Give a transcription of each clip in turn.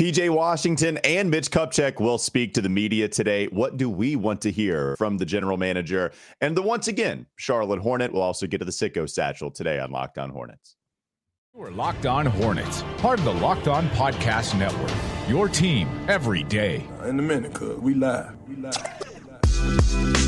PJ Washington and Mitch Kupchak will speak to the media today. What do we want to hear from the general manager? And the once again, Charlotte Hornet will also get to the sicko satchel today on Locked On Hornets. We're Locked On Hornets, part of the Locked On Podcast Network. Your team every day. In a minute, cuz we live. We live. We live.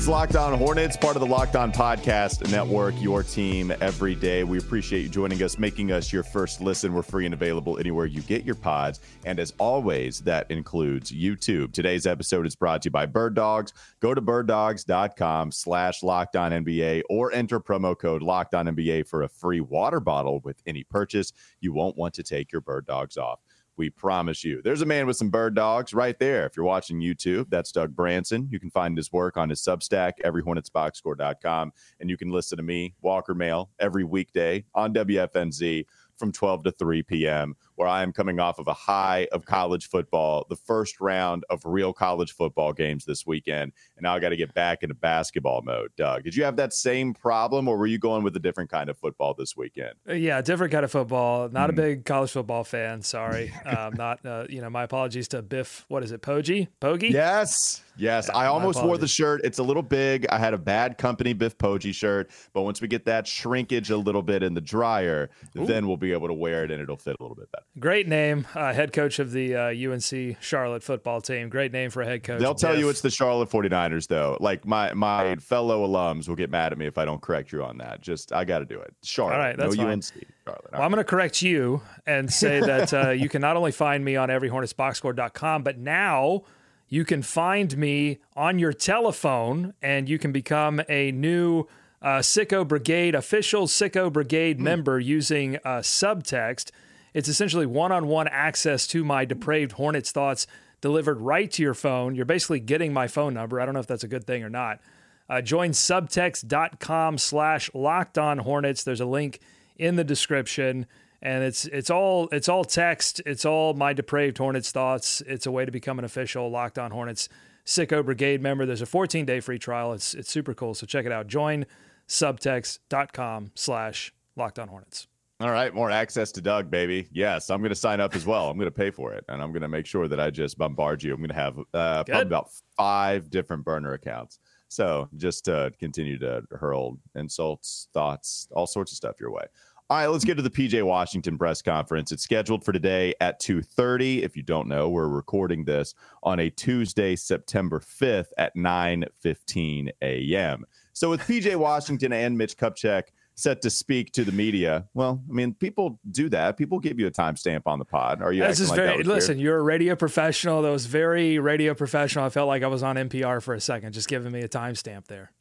It's Locked On Hornets, part of the Locked On Podcast Network, your team every day. We appreciate you joining us, making us your first listen. We're free and available anywhere you get your pods. And as always, that includes YouTube. Today's episode is brought to you by Bird Dogs. Go to birddogs.com slash locked on NBA or enter promo code locked on NBA for a free water bottle with any purchase. You won't want to take your bird dogs off. We promise you. There's a man with some bird dogs right there. If you're watching YouTube, that's Doug Branson. You can find his work on his Substack, everyhornetsboxscore.com. And you can listen to me, Walker Mehl, every weekday on WFNZ from 12 to 3 p.m where I am coming off of a high of college football, the first round of real college football games this weekend. And now I got to get back into basketball mode. Doug, did you have that same problem or were you going with a different kind of football this weekend? Uh, yeah, different kind of football. Not mm. a hmm. big college football fan. Sorry. um, not, uh, you know, my apologies to Biff. What is it? Poggi? Poggi? Yes. Yes. Yeah, I almost wore the shirt. It's a little big. I had a bad company Biff Poggi shirt. But once we get that shrinkage a little bit in the dryer, Ooh. then we'll be able to wear it and it'll fit a little bit better. Great name, uh, head coach of the uh, UNC Charlotte football team. Great name for a head coach. They'll tell Biff. you it's the Charlotte 49ers, though. Like my my fellow alums will get mad at me if I don't correct you on that. Just I got to do it. Charlotte, All right, that's no fine. UNC. Charlotte. Well, I'm going to correct you and say that uh, you can not only find me on everyhornetsboxscore.com, but now you can find me on your telephone and you can become a new uh, Sicko Brigade official Sicko Brigade mm. member using uh, subtext. It's essentially one on one access to my depraved Hornets thoughts delivered right to your phone. You're basically getting my phone number. I don't know if that's a good thing or not. Uh, join subtext.com slash locked on hornets. There's a link in the description. And it's it's all it's all text. It's all my depraved Hornets thoughts. It's a way to become an official Locked On Hornets Sicko Brigade member. There's a 14 day free trial. It's it's super cool. So check it out. Join subtext.com slash locked on hornets. All right, more access to Doug, baby. Yes, I'm going to sign up as well. I'm going to pay for it, and I'm going to make sure that I just bombard you. I'm going to have uh, probably about five different burner accounts. So just to continue to hurl insults, thoughts, all sorts of stuff your way. All right, let's get to the PJ Washington press conference. It's scheduled for today at 2:30. If you don't know, we're recording this on a Tuesday, September 5th at 9:15 a.m. So with PJ Washington and Mitch Kupchak set to speak to the media. Well, I mean, people do that. People give you a timestamp on the pod. Are you? This is like very. listen, weird? you're a radio professional. That was very radio professional. I felt like I was on NPR for a second, just giving me a timestamp there.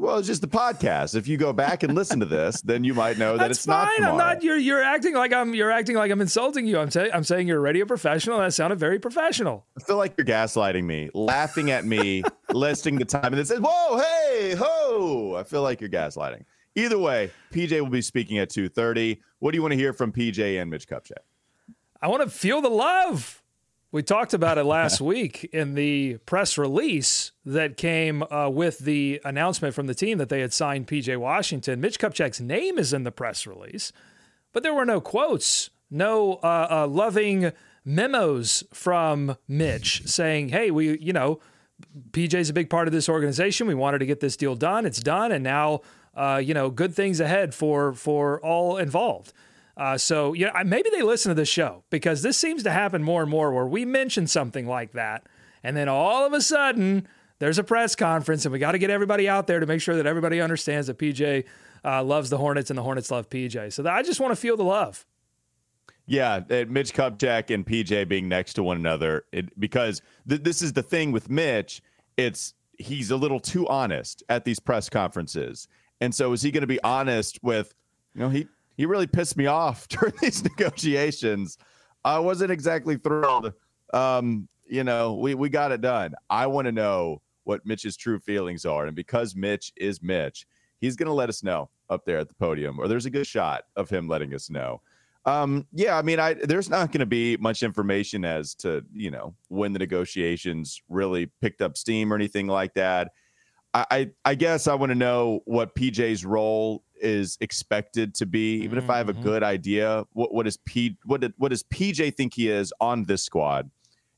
Well, it's just the podcast. If you go back and listen to this, then you might know that That's it's fine. not. Tomorrow. I'm not. You're you're acting like I'm. You're acting like I'm insulting you. I'm saying I'm saying you're a radio professional. That sounded very professional. I feel like you're gaslighting me, laughing at me, listing the time, and it says, "Whoa, hey, ho!" I feel like you're gaslighting. Either way, PJ will be speaking at 2:30. What do you want to hear from PJ and Mitch Kupchak? I want to feel the love. We talked about it last week in the press release that came uh, with the announcement from the team that they had signed PJ Washington. Mitch Kupchak's name is in the press release, but there were no quotes, no uh, uh, loving memos from Mitch saying, "Hey, we, you know, PJ's a big part of this organization. We wanted to get this deal done. It's done, and now, uh, you know, good things ahead for for all involved." Uh, so, yeah, maybe they listen to the show because this seems to happen more and more where we mention something like that. And then all of a sudden, there's a press conference, and we got to get everybody out there to make sure that everybody understands that PJ uh, loves the Hornets and the Hornets love PJ. So I just want to feel the love. Yeah, Mitch Kupchak and PJ being next to one another, it, because th- this is the thing with Mitch. It's he's a little too honest at these press conferences, and so is he going to be honest with? You know, he he really pissed me off during these negotiations. I wasn't exactly thrilled. Um, you know, we we got it done. I want to know what Mitch's true feelings are, and because Mitch is Mitch, he's going to let us know up there at the podium, or there's a good shot of him letting us know. Um, yeah, I mean, I there's not going to be much information as to you know when the negotiations really picked up steam or anything like that. I I guess I want to know what PJ's role is expected to be. Even if I have a mm-hmm. good idea, what what is P what did, what does PJ think he is on this squad,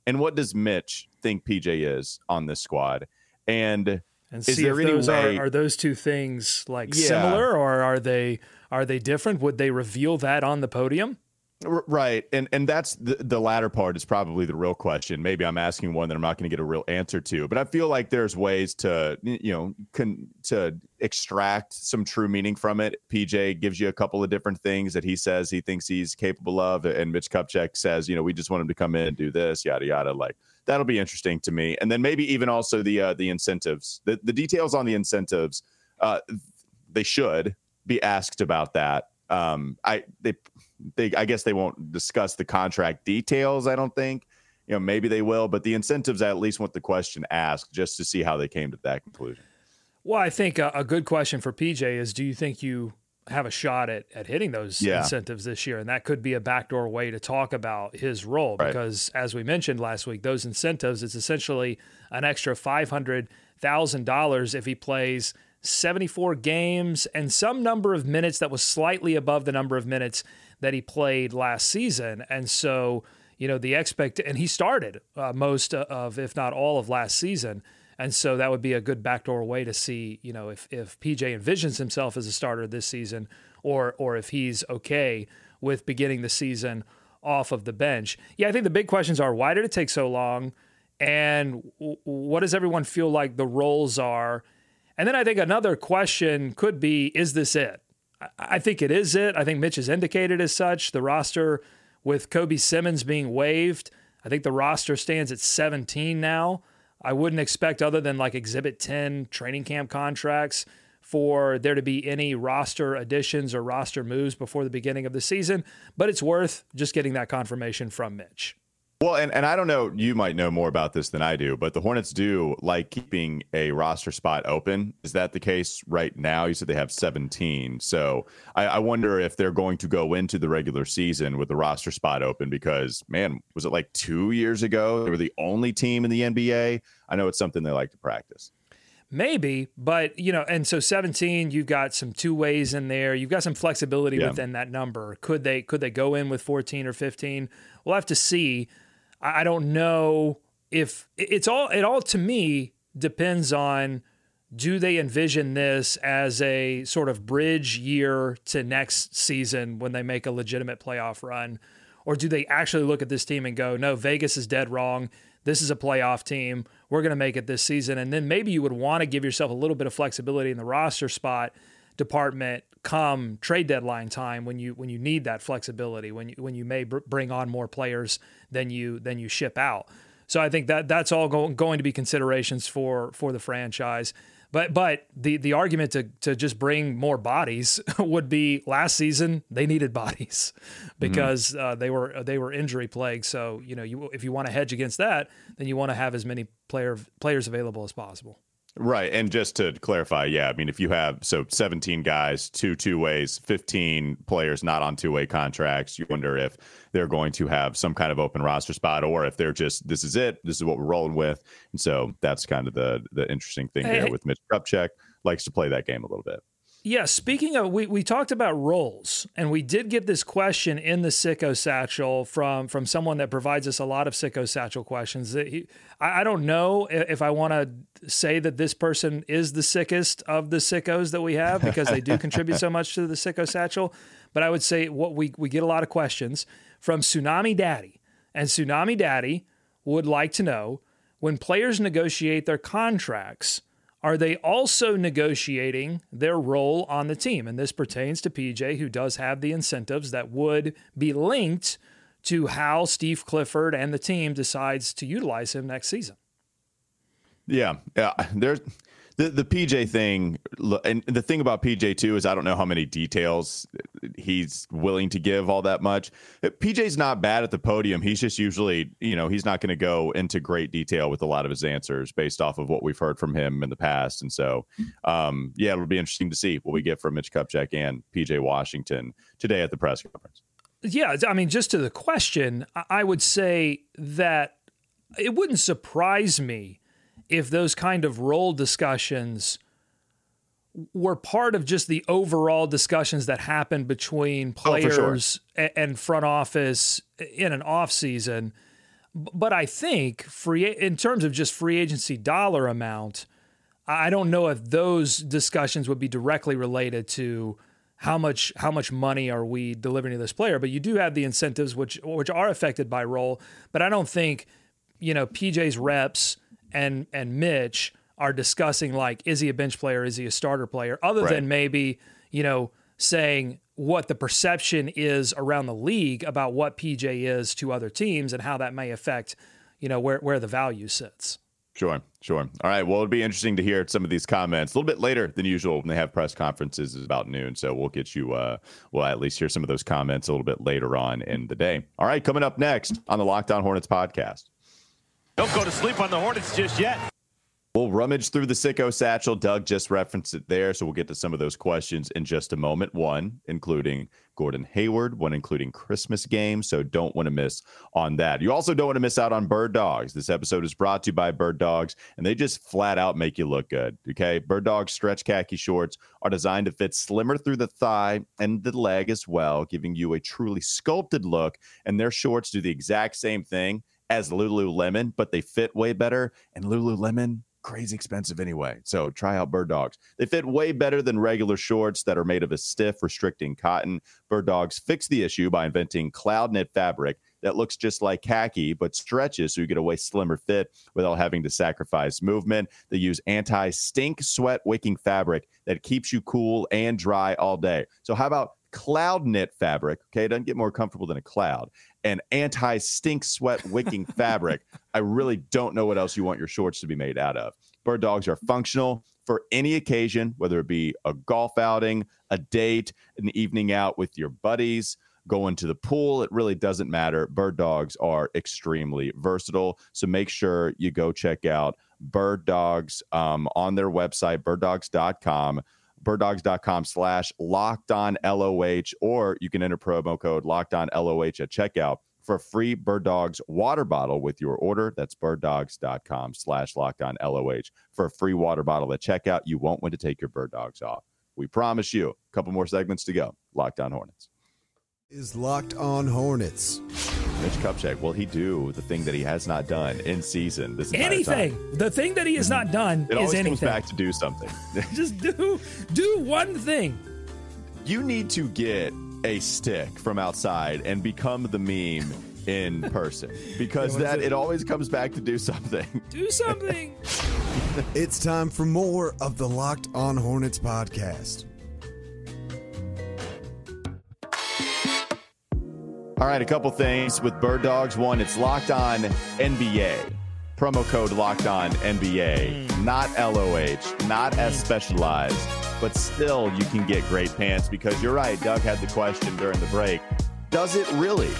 and what does Mitch think PJ is on this squad, and and is see if those way, are, are those two things like yeah. similar or are they are they different? Would they reveal that on the podium? Right, and and that's the the latter part is probably the real question. Maybe I'm asking one that I'm not going to get a real answer to, but I feel like there's ways to you know can to extract some true meaning from it. PJ gives you a couple of different things that he says he thinks he's capable of, and Mitch Kupchak says, you know, we just want him to come in and do this, yada yada. Like that'll be interesting to me, and then maybe even also the uh, the incentives, the the details on the incentives. Uh, they should be asked about that. Um, I they they I guess they won't discuss the contract details. I don't think. You know, maybe they will, but the incentives I at least want the question asked just to see how they came to that conclusion. Well, I think a, a good question for PJ is: Do you think you have a shot at at hitting those yeah. incentives this year? And that could be a backdoor way to talk about his role, right. because as we mentioned last week, those incentives it's essentially an extra five hundred thousand dollars if he plays 74 games and some number of minutes that was slightly above the number of minutes that he played last season. And so, you know, the expect and he started uh, most of, if not all of last season. And so that would be a good backdoor way to see, you know, if, if PJ envisions himself as a starter this season or, or if he's okay with beginning the season off of the bench. Yeah, I think the big questions are why did it take so long? And what does everyone feel like the roles are? And then I think another question could be is this it? I think it is it. I think Mitch has indicated as such. The roster with Kobi Simmons being waived, I think the roster stands at 17 now. I wouldn't expect, other than like Exhibit 10 training camp contracts, for there to be any roster additions or roster moves before the beginning of the season. But it's worth just getting that confirmation from Mitch. Well, and, and I don't know, you might know more about this than I do, but the Hornets do like keeping a roster spot open. Is that the case right now? You said they have 17. So I, I wonder if they're going to go into the regular season with the roster spot open because, man, was it like two years ago? They were the only team in the NBA. I know it's something they like to practice. Maybe, but you know, and so 17, you've got some two ways in there. You've got some flexibility yeah. within that number. Could they could they go in with 14 or 15? We'll have to see. I don't know if it's all, it all to me depends on do they envision this as a sort of bridge year to next season when they make a legitimate playoff run? Or do they actually look at this team and go, no, Vegas is dead wrong. This is a playoff team. We're going to make it this season. And then maybe you would want to give yourself a little bit of flexibility in the roster spot department come trade deadline time when you when you need that flexibility when you when you may br- bring on more players than you than you ship out. So I think that that's all go- going to be considerations for for the franchise. But but the the argument to to just bring more bodies would be last season they needed bodies because mm-hmm. uh, they were they were injury plagued. So you know you if you want to hedge against that, then you want to have as many player players available as possible. Right. And just to clarify, yeah, I mean, if you have so 17 guys, two two ways, 15 players not on two way contracts, you wonder if they're going to have some kind of open roster spot or if they're just, this is it, this is what we're rolling with. And so that's kind of the the interesting thing hey, there with Mitch Kupchak likes to play that game a little bit. Yeah, speaking of, we, we talked about roles, and we did get this question in the Sicko Satchel from from someone that provides us a lot of Sicko Satchel questions. That He, I, I don't know if I want to say that this person is the sickest of the sickos that we have because they do contribute so much to the Sicko Satchel, but I would say what we we get a lot of questions from Tsunami Daddy, and Tsunami Daddy would like to know when players negotiate their contracts are they also negotiating their role on the team? And this pertains to PJ, who does have the incentives that would be linked to how Steve Clifford and the team decides to utilize him next season. Yeah, yeah. There's the the PJ thing, and the thing about PJ too is I don't know how many details he's willing to give all that much. PJ's not bad at the podium. He's just usually, you know, he's not going to go into great detail with a lot of his answers based off of what we've heard from him in the past. And so, um, yeah, it'll be interesting to see what we get from Mitch Kupchak and PJ Washington today at the press conference. Yeah, I mean, just to the question, I would say that it wouldn't surprise me if those kind of role discussions were part of just the overall discussions that happen between oh, players oh, sure. and front office in an off season. But I think free in terms of just free agency dollar amount, I don't know if those discussions would be directly related to how much how much money are we delivering to this player. But you do have the incentives which which are affected by role. But I don't think you know PJ's reps and and Mitch are discussing like is he a bench player, is he a starter player, other right. than maybe you know saying what the perception is around the league about what PJ is to other teams and how that may affect you know where where the value sits. Sure, sure. All right. Well, it'd be interesting to hear some of these comments a little bit later than usual when they have press conferences is about noon. So we'll get you, uh, we'll at least hear some of those comments a little bit later on in the day. All right. Coming up next on the Locked On Hornets podcast. Don't go to sleep on the Hornets just yet. We'll rummage through the sicko satchel. Doug just referenced it there, so we'll get to some of those questions in just a moment. One, including Gordon Hayward, one including Christmas games, so don't want to miss on that. You also don't want to miss out on Bird Dogs. This episode is brought to you by Bird Dogs, and they just flat out make you look good. Okay, Bird Dogs stretch khaki shorts are designed to fit slimmer through the thigh and the leg as well, giving you a truly sculpted look. And their shorts do the exact same thing as Lululemon, but they fit way better. And Lululemon crazy expensive anyway. So try out Bird Dogs. They fit way better than regular shorts that are made of a stiff, restricting cotton. Bird Dogs fix the issue by inventing cloud knit fabric that looks just like khaki but stretches so you get a way slimmer fit without having to sacrifice movement. They use anti stink sweat wicking fabric that keeps you cool and dry all day. So, how about cloud knit fabric? Okay, it doesn't get more comfortable than a cloud and anti stink sweat wicking fabric. I really don't know what else you want your shorts to be made out of. Bird dogs are functional for any occasion, whether it be a golf outing, a date, an evening out with your buddies, going to the pool. It really doesn't matter. Bird dogs are extremely versatile. So make sure you go check out Bird Dogs um, on their website, birddogs.com birddogs.com slash locked on LOH, or you can enter promo code locked on LOH at checkout for a free Bird Dogs water bottle with your order. That's birddogs.com slash locked on LOH for a free water bottle at checkout. You won't want to take your bird dogs off. We promise you. A couple more segments to go. Locked on Hornets. Is Locked on Hornets. Mitch Kupchak, will he do the thing that he has not done in season? This anything. Time? The thing that he has not done it always comes back to do something. Just do do one thing. You need to get a stick from outside and become the meme in person because that it? it always comes back to do something. Do something. it's time for more of the Locked On Hornets podcast. All right, a couple things with Bird Dogs. One, it's locked on NBA. Promo code locked on NBA, mm. not LOH, not as hmm. specialized, but still you can get great pants because you're right. Doug had the question during the break Does it really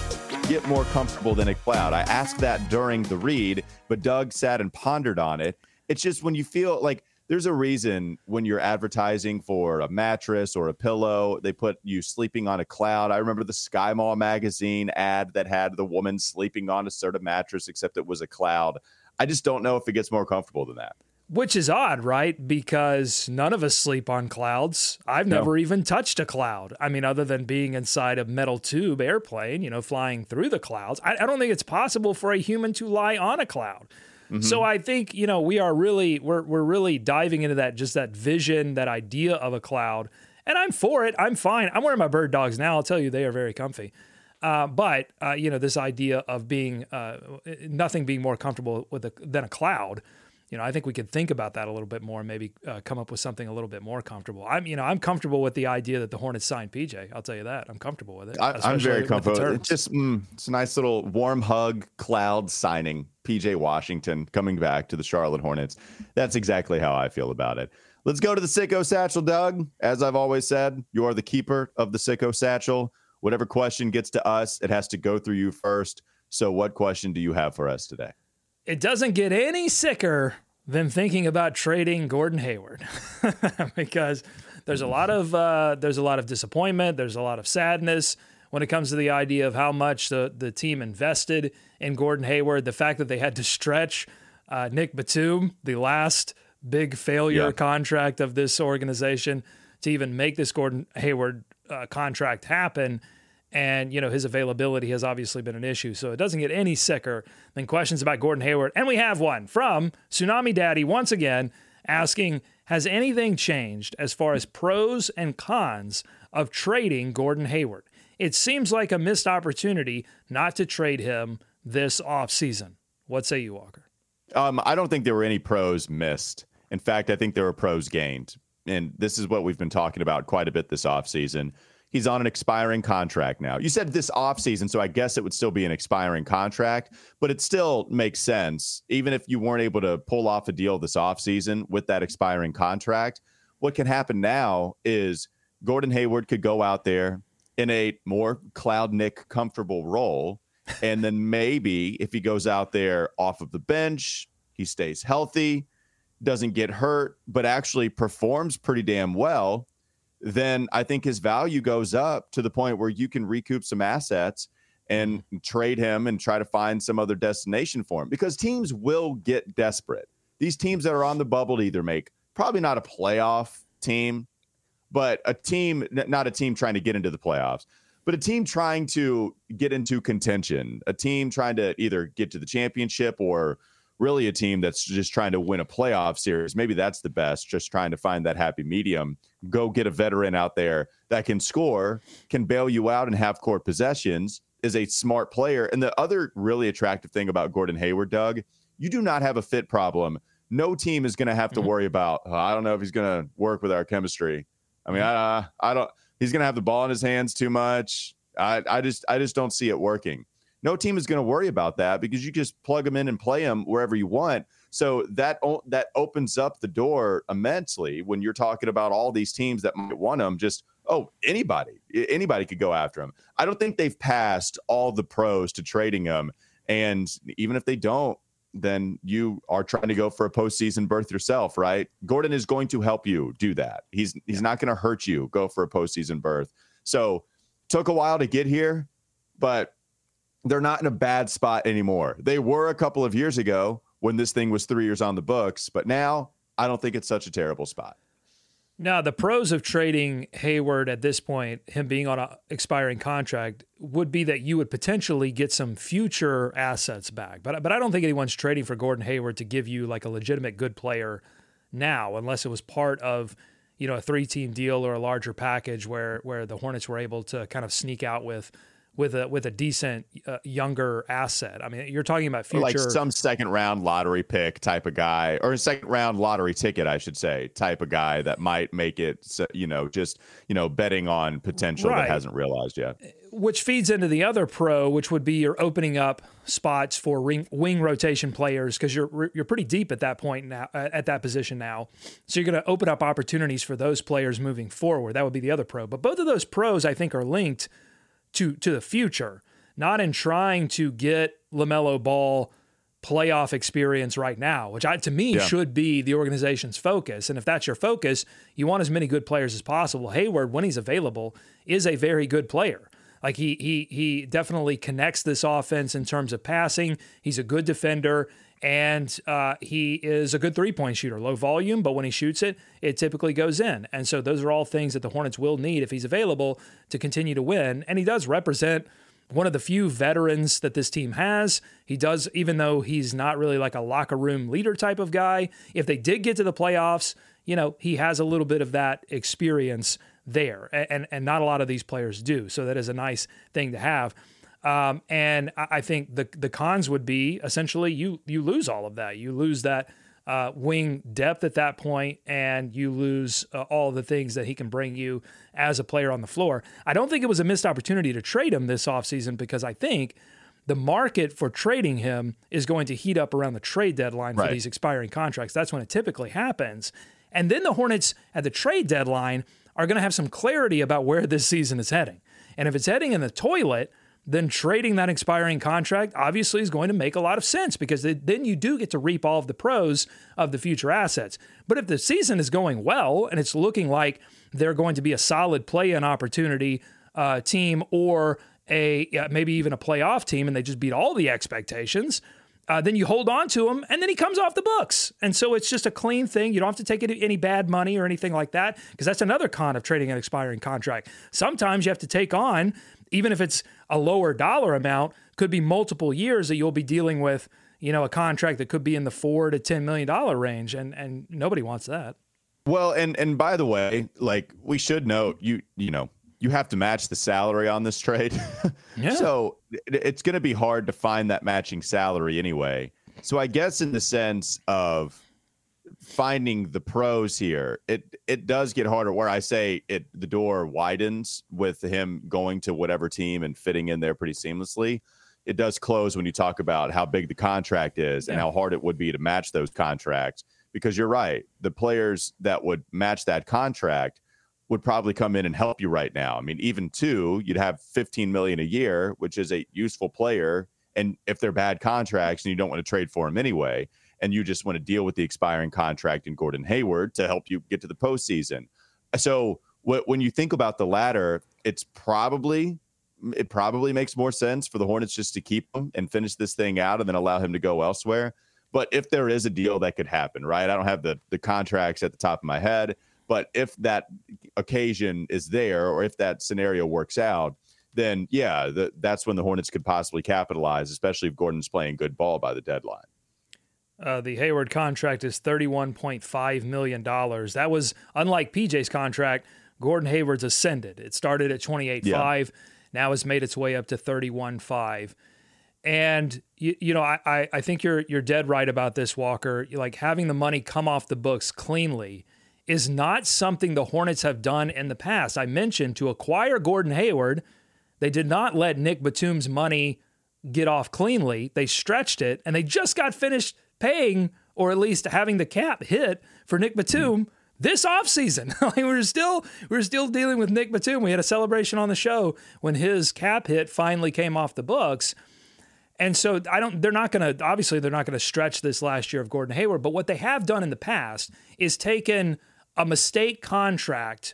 get more comfortable than a cloud? I asked that during the read, but Doug sat and pondered on it. It's just when you feel like there's a reason when you're advertising for a mattress or a pillow, they put you sleeping on a cloud. I remember the Sky Mall magazine ad that had the woman sleeping on a certain mattress, except it was a cloud. I just don't know if it gets more comfortable than that. Which is odd, right? Because none of us sleep on clouds. I've no. never even touched a cloud. I mean, other than being inside a metal tube airplane, you know, flying through the clouds. I, I don't think it's possible for a human to lie on a cloud. Mm-hmm. So I think you know we are really we're we're really diving into that just that vision, that idea of a cloud, and I'm for it. I'm fine. I'm wearing my bird dogs now. I'll tell you, they are very comfy. Uh, but uh, you know this idea of being uh, nothing being more comfortable with a, than a cloud you know, I think we could think about that a little bit more and maybe uh, come up with something a little bit more comfortable. I'm, you know, I'm comfortable with the idea that the Hornets signed PJ. I'll tell you that. I'm comfortable with it. I, am very comfortable. It's just, mm, it's a nice little warm hug, cloud signing. PJ Washington coming back to the Charlotte Hornets. That's exactly how I feel about it. Let's go to the Sicko Satchel, Doug. As I've always said, you are the keeper of the Sicko Satchel. Whatever question gets to us, it has to go through you first. So, what question do you have for us today? It doesn't get any sicker than thinking about trading Gordon Hayward because there's a lot of uh, there's a lot of disappointment, there's a lot of sadness when it comes to the idea of how much the the team invested in Gordon Hayward, the fact that they had to stretch uh, Nick Batum, the last big failure Yeah. contract of this organization to even make this Gordon Hayward uh, contract happen. And, you know, his availability has obviously been an issue. So it doesn't get any sicker than questions about Gordon Hayward. And we have one from Tsunami Daddy once again asking Has anything changed as far as pros and cons of trading Gordon Hayward? It seems like a missed opportunity not to trade him this offseason. What say you, Walker? Um, I don't think there were any pros missed. In fact, I think there were pros gained. And this is what we've been talking about quite a bit this offseason. He's on an expiring contract now. You said this offseason, so I guess it would still be an expiring contract, but it still makes sense. Even if you weren't able to pull off a deal this offseason with that expiring contract, what can happen now is Gordon Hayward could go out there in a more cloud knit comfortable role. And then maybe if he goes out there off of the bench, he stays healthy, doesn't get hurt, but actually performs pretty damn well, then I think his value goes up to the point where you can recoup some assets and mm-hmm. trade him and try to find some other destination for him because teams will get desperate. These teams that are on the bubble to either make probably not a playoff team, but a team, not a team trying to get into the playoffs, but a team trying to get into contention, a team trying to either get to the championship or really a team that's just trying to win a playoff series. Maybe that's the best, just trying to find that happy medium. Go get a veteran out there that can score, can bail you out and have court possessions, is a smart player. And the other really attractive thing about Gordon Hayward, Doug, you do not have a fit problem. No team is going to have to mm-hmm. worry about, "Oh, I don't know if he's going to work with our chemistry. I mean, mm-hmm. I, I don't, he's going to have the ball in his hands too much. I, I just, I just don't see it working. No team is going to worry about that because you just plug them in and play them wherever you want. So that that opens up the door immensely when you're talking about all these teams that might want them. Just oh, anybody, anybody could go after him. I don't think they've passed all the pros to trading him, and even if they don't, then you are trying to go for a postseason berth yourself, right? Gordon is going to help you do that. He's he's not going to hurt you go for a postseason berth. So took a while to get here, but they're not in a bad spot anymore. They were a couple of years ago when this thing was three years on the books, but now I don't think it's such a terrible spot. Now, the pros of trading Hayward at this point, him being on an expiring contract, would be that you would potentially get some future assets back. But but I don't think anyone's trading for Gordon Hayward to give you like a legitimate good player now, unless it was part of you know a three team deal or a larger package where where the Hornets were able to kind of sneak out with with a with a decent uh, younger asset. I mean, you're talking about future Like some second round lottery pick type of guy, or a second round lottery ticket, I should say, type of guy that might make it, so- you know, just, you know, betting on potential Right. that hasn't realized yet. which feeds into the other pro, which would be you're opening up spots for ring, wing rotation players because you're you're pretty deep at that point now at that position now. So you're going to open up opportunities for those players moving forward. That would be the other pro. But both of those pros, I think, are linked to to the future, not in trying to get LaMelo Ball playoff experience right now, which I, to me Yeah. should be the organization's focus. And if that's your focus, you want as many good players as possible. Hayward, when he's available, is a very good player. Like he he he definitely connects this offense in terms of passing. He's a good defender. And uh, he is a good three point shooter, low volume, but when he shoots it, it typically goes in. And so those are all things that the Hornets will need if he's available to continue to win. And he does represent one of the few veterans that this team has. He does, even though he's not really like a locker room leader type of guy. If they did get to the playoffs, you know, he has a little bit of that experience there. A- And, and not a lot of these players do. So that is a nice thing to have. Um, and I I think the the cons would be essentially you you lose all of that. You lose that uh, wing depth at that point, and you lose uh, all the things that he can bring you as a player on the floor. I don't think it was a missed opportunity to trade him this offseason because I think the market for trading him is going to heat up around the trade deadline for Right. these expiring contracts. That's when it typically happens. And then the Hornets at the trade deadline are going to have some clarity about where this season is heading. And if it's heading in the toilet, then trading that expiring contract obviously is going to make a lot of sense because then you do get to reap all of the pros of the future assets. But if the season is going well and it's looking like they're going to be a solid play-in opportunity uh, team or a maybe even a playoff team and they just beat all the expectations, uh, then you hold on to him, and then he comes off the books. And so it's just a clean thing. You don't have to take any bad money or anything like that, because that's another con of trading an expiring contract. Sometimes you have to take on, even if it's a lower dollar amount, could be multiple years that you'll be dealing with, you know, a contract that could be in the four to ten million dollar range, and and nobody wants that. Well, and and by the way, like we should note, you you know, you have to match the salary on this trade. Yeah. so it- it's going to be hard to find that matching salary anyway. So I guess in the sense of finding the pros here, it it does get harder. Where I say it, the door widens with him going to whatever team and fitting in there pretty seamlessly. It does close when you talk about how big the contract is and how hard it would be to match those contracts. Because you're right, the players that would match that contract would probably come in and help you right now. I mean, even two, you'd have 15 million a year, which is a useful player. And if they're bad contracts and you don't want to trade for them anyway, and you just want to deal with the expiring contract in Gordon Hayward to help you get to the postseason. So wh- when you think about the latter, it's probably it probably makes more sense for the Hornets just to keep him and finish this thing out and then allow him to go elsewhere. But if there is a deal that could happen, right? I don't have the the contracts at the top of my head, but if that occasion is there or if that scenario works out, then yeah, the, that's when the Hornets could possibly capitalize, especially if Gordon's playing good ball by the deadline. Uh, the Hayward contract is $31.5 million. That was, unlike PJ's contract, Gordon Hayward's ascended. It started at 28.5, now has made its way up to 31.5. And you, you know, I, I I think you're you're dead right about this, Walker. Like having the money come off the books cleanly is not something the Hornets have done in the past. I mentioned to acquire Gordon Hayward, they did not let Nick Batum's money get off cleanly. They stretched it, and they just got finished paying, or at least having the cap hit for Nick Batum this offseason. like we're still we were still dealing with Nick Batum. We had a celebration on the show when his cap hit finally came off the books. And so I don't they're not going to obviously they're not going to stretch this last year of Gordon Hayward, but what they have done in the past is taken a mistake contract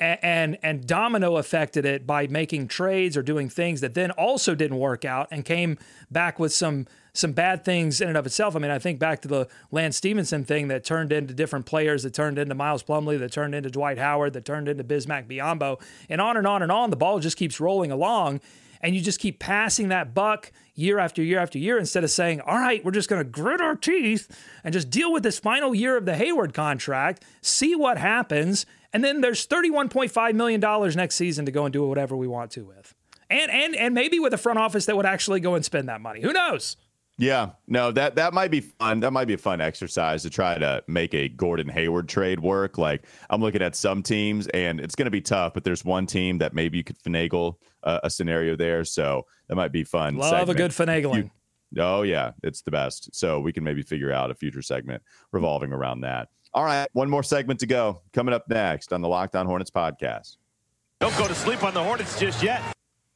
and and domino affected it by making trades or doing things that then also didn't work out and came back with some some bad things in and of itself. I mean, I think back to the Lance Stephenson thing that turned into different players, that turned into Miles Plumlee, that turned into Dwight Howard, that turned into Bismack Biyombo, and on and on and on. The ball just keeps rolling along, and you just keep passing that buck year after year after year instead of saying, all right, we're just going to grit our teeth and just deal with this final year of the Hayward contract, see what happens. And then there's $31.5 million next season to go and do whatever we want to with. And, and, and maybe with a front office that would actually go and spend that money. Who knows? Yeah, no, that that might be fun. That might be a fun exercise to try to make a Gordon Hayward trade work. Like I'm looking at some teams, and it's going to be tough. But there's one team that maybe you could finagle uh, a scenario there, so that might be fun. Love a good finagling. Oh yeah, it's the best. So we can maybe figure out a future segment revolving around that. All right, one more segment to go. Coming up next on the Locked On Hornets podcast. Don't go to sleep on the Hornets just yet.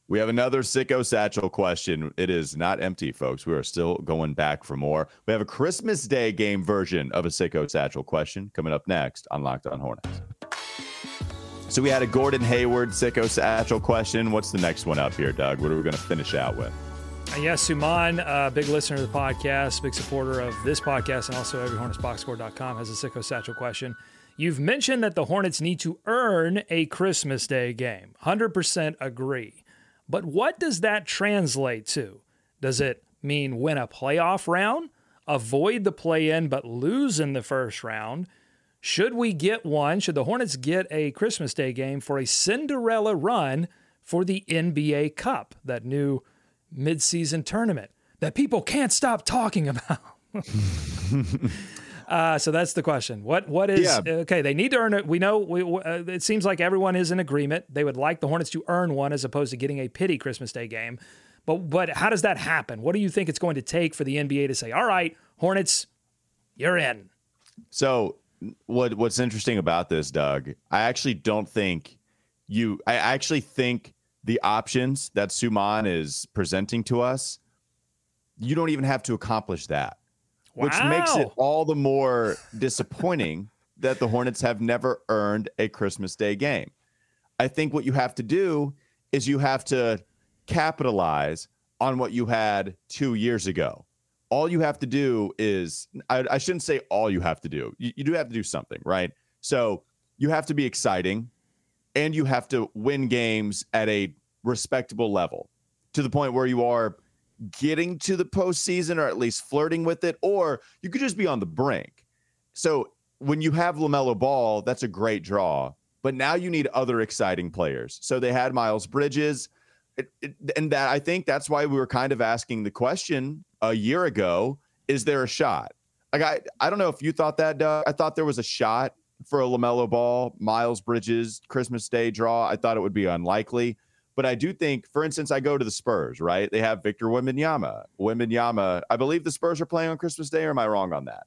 We have another sicko satchel question. It is not empty, folks. We are still going back for more. We have a Christmas Day game version of a sicko satchel question coming up next on Locked On Hornets. So we had a Gordon Hayward sicko satchel question. What's the next one up here, Doug? What are we going to finish out with? Uh, yes, Suman, uh, big listener to the podcast, big supporter of this podcast, and also everyhornetsboxscore.com has a sicko satchel question. You've mentioned that the Hornets need to earn a Christmas Day game. 100% agree. But what does that translate to? Does it mean win a playoff round, avoid the play in but lose in the first round? Should we get one? Should the Hornets get a Christmas Day game for a Cinderella run for the NBA Cup, that new midseason tournament that people can't stop talking about? uh, so that's the question. What what is Yeah. okay? They need to earn it. We know. We, uh, it seems like everyone is in agreement. They would like the Hornets to earn one as opposed to getting a pity Christmas Day game. But but how does that happen? What do you think it's going to take for the NBA to say, "All right, Hornets, you're in"? So what what's interesting about this, Doug? I actually don't think you. I actually think the options that Suman is presenting to us, you don't even have to accomplish that, which makes it all the more disappointing that the Hornets have never earned a Christmas Day game. I think what you have to do is you have to capitalize on what you had two years ago. all you have to do is I, I shouldn't say all you have to do. You, you do have to do something, right? So you have to be exciting and you have to win games at a respectable level to the point where you are getting to the postseason or at least flirting with it, or you could just be on the brink. So when you have LaMelo Ball, that's a great draw. But now you need other exciting players. So they had Miles Bridges. It, it, and that I think that's why we were kind of asking the question a year ago is there a shot? Like, I, I don't know if you thought that, Doug. I thought there was a shot for a LaMelo Ball, Miles Bridges, Christmas Day draw. I thought it would be unlikely. But I do think, for instance, I go to the Spurs, right? They have Victor Wembanyama. Wembanyama, I believe the Spurs are playing on Christmas Day, or am I wrong on that?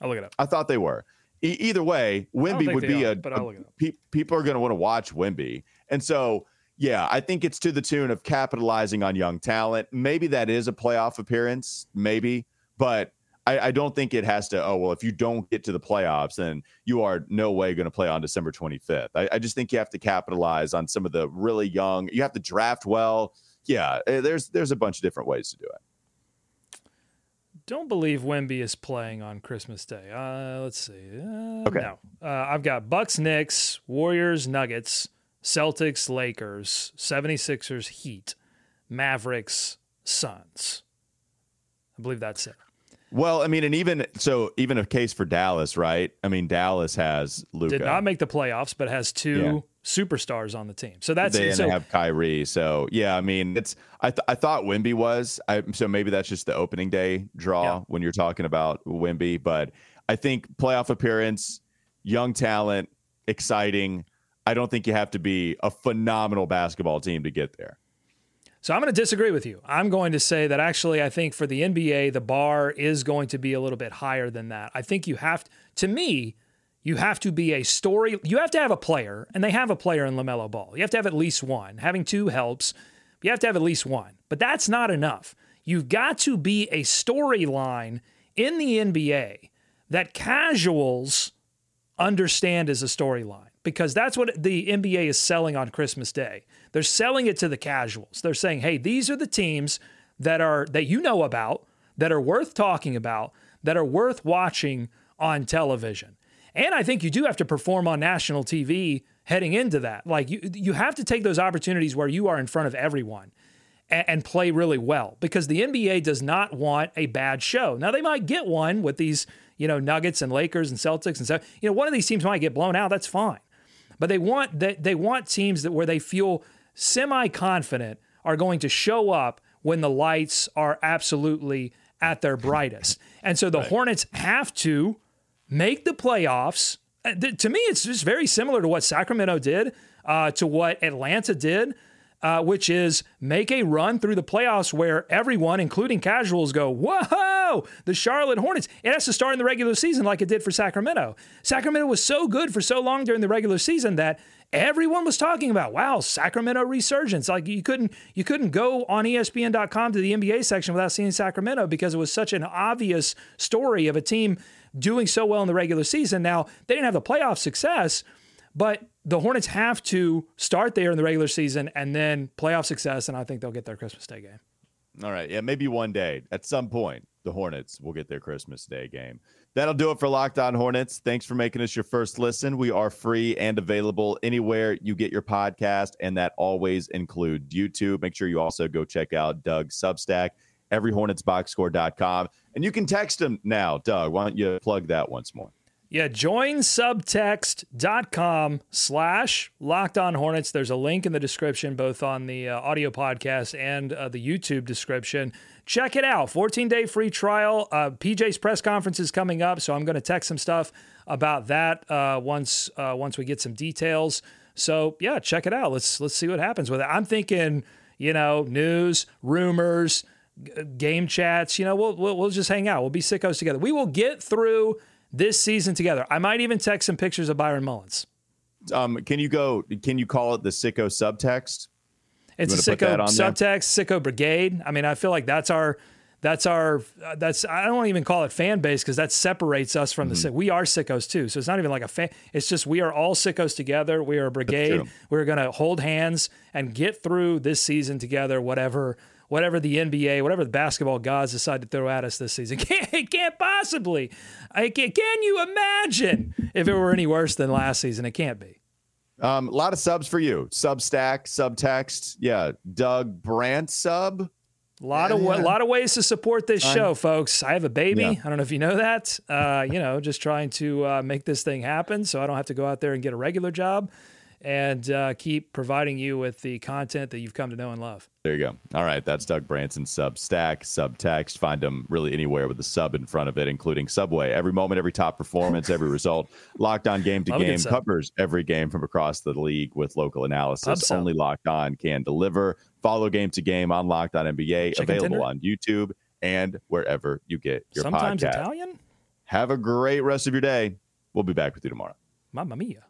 I'll look it up. I thought they were. E- either way, Wemby would be are, a, but I'll look it up. pe- people are going to want to watch Wemby. And so, yeah, I think it's to the tune of capitalizing on young talent. Maybe that is a playoff appearance, maybe, but I, I don't think it has to. Oh well, if you don't get to the playoffs, then you are no way going to play on December 25th. I, I just think you have to capitalize on some of the really young. You have to draft well. Yeah, eh, there's there's a bunch of different ways to do it. Don't believe Wemby is playing on Christmas Day. Uh, let's see. Uh, Okay. No, uh, I've got Bucks, Knicks, Warriors, Nuggets, Celtics, Lakers, 76ers, Heat, Mavericks, Suns. I believe that's it. Well, I mean, and even so, even a case for Dallas, right? I mean, Dallas has Luka. Did not make the playoffs, but has two Yeah. superstars on the team. So that's they, and so they have Kyrie. So yeah, I mean, it's I th- I thought Wemby was. I, so maybe that's just the opening day draw Yeah. when you're talking about Wemby. But I think playoff appearance, young talent, exciting. I don't think you have to be a phenomenal basketball team to get there. So I'm going to disagree with you. I'm going to say that actually, I think for the NBA, the bar is going to be a little bit higher than that. I think you have, to to me, you have to be a story. You have to have a player, and they have a player in LaMelo Ball. You have to have at least one. Having two helps, you have to have at least one. But that's not enough. You've got to be a storyline in the NBA that casuals understand as a storyline because that's what the NBA is selling on Christmas Day. They're selling it to the casuals. They're saying, "Hey, these are the teams that are that you know about, that are worth talking about, that are worth watching on television." And I think you do have to perform on national TV heading into that. Like you you have to take those opportunities where you are in front of everyone and, and play really well because the NBA does not want a bad show. Now they might get one with these, you know, Nuggets and Lakers and Celtics and so you know one of these teams might get blown out. That's fine, but they want they, they want teams that where they feel semi confident are going to show up when the lights are absolutely at their brightest. And so the Hornets have to make the playoffs. Uh, To me, it's just very similar to what Sacramento did, uh, to what Atlanta did, uh, which is make a run through the playoffs where everyone, including casuals, go, The Charlotte Hornets. It has to start in the regular season like it did for Sacramento. Sacramento was so good for so long during the regular season that everyone was talking about wow sacramento resurgence like you couldn't you couldn't go on espn.com to the nba section without seeing sacramento because it was such an obvious story of a team doing so well in the regular season now they didn't have the playoff success but the hornets have to start there in the regular season and then playoff success and i think they'll get their christmas day game All right. Yeah, maybe one day at some point the Hornets will get their Christmas Day game. That'll do it for Locked On Hornets. Thanks for making us your first listen. We are free and available anywhere you get your podcast, and that always includes YouTube. Make sure you also go check out Doug's Substack, everyhornetsboxscore.com. And you can text him now. Doug, why don't you plug that once more? Yeah, join subtext.com slash locked on hornets. There's a link in the description, both on the uh, audio podcast and uh, the YouTube description. Check it out. 14 day free trial. Uh, PJ's press conference is coming up, so I'm going to text some stuff about that uh, once uh, once we get some details. So yeah, check it out. Let's let's see what happens with it. I'm thinking, you know, news, rumors, g- game chats. You know, we'll, we'll we'll just hang out. We'll be sickos together. We will get through this season together. I might even text some pictures of Byron Mullens. Um, can you go? Can you call it the sicko subtext? It's a sicko on there? subtext, sicko brigade. I mean, I feel like that's our, that's our, uh, that's I don't even call it fan base because that separates us from Mm-hmm. the sick. We are sickos too, so it's not even like a fan. It's just we are all sickos together. We are a brigade. We're gonna hold hands and get through this season together, whatever whatever the NBA, whatever the basketball gods decide to throw at us this season. Can't, it can't possibly. I can, can you imagine if it were any worse than last season? It can't be. Um, a lot of subs for you. Substack, subtext. Yeah. Doug Brandt sub. A lot of a lot of ways to support this show, folks. I have a baby. Yeah. I don't know if you know that. Uh, you know, just trying to uh, make this thing happen, so I don't have to go out there and get a regular job, and uh, keep providing you with the content that you've come to know and love. There you go. All right. That's Doug Branson Substack, subtext. Find him really anywhere with the sub in front of it, including Subway. Every moment, every top performance, every result. Locked on game to Love game covers every game from across the league with local analysis. Only Locked On can deliver. Follow game to game on Locked On NBA, Chicken available on YouTube and wherever you get your Sometimes podcast. Italian. Have a great rest of your day. We'll be back with you tomorrow. Mamma mia.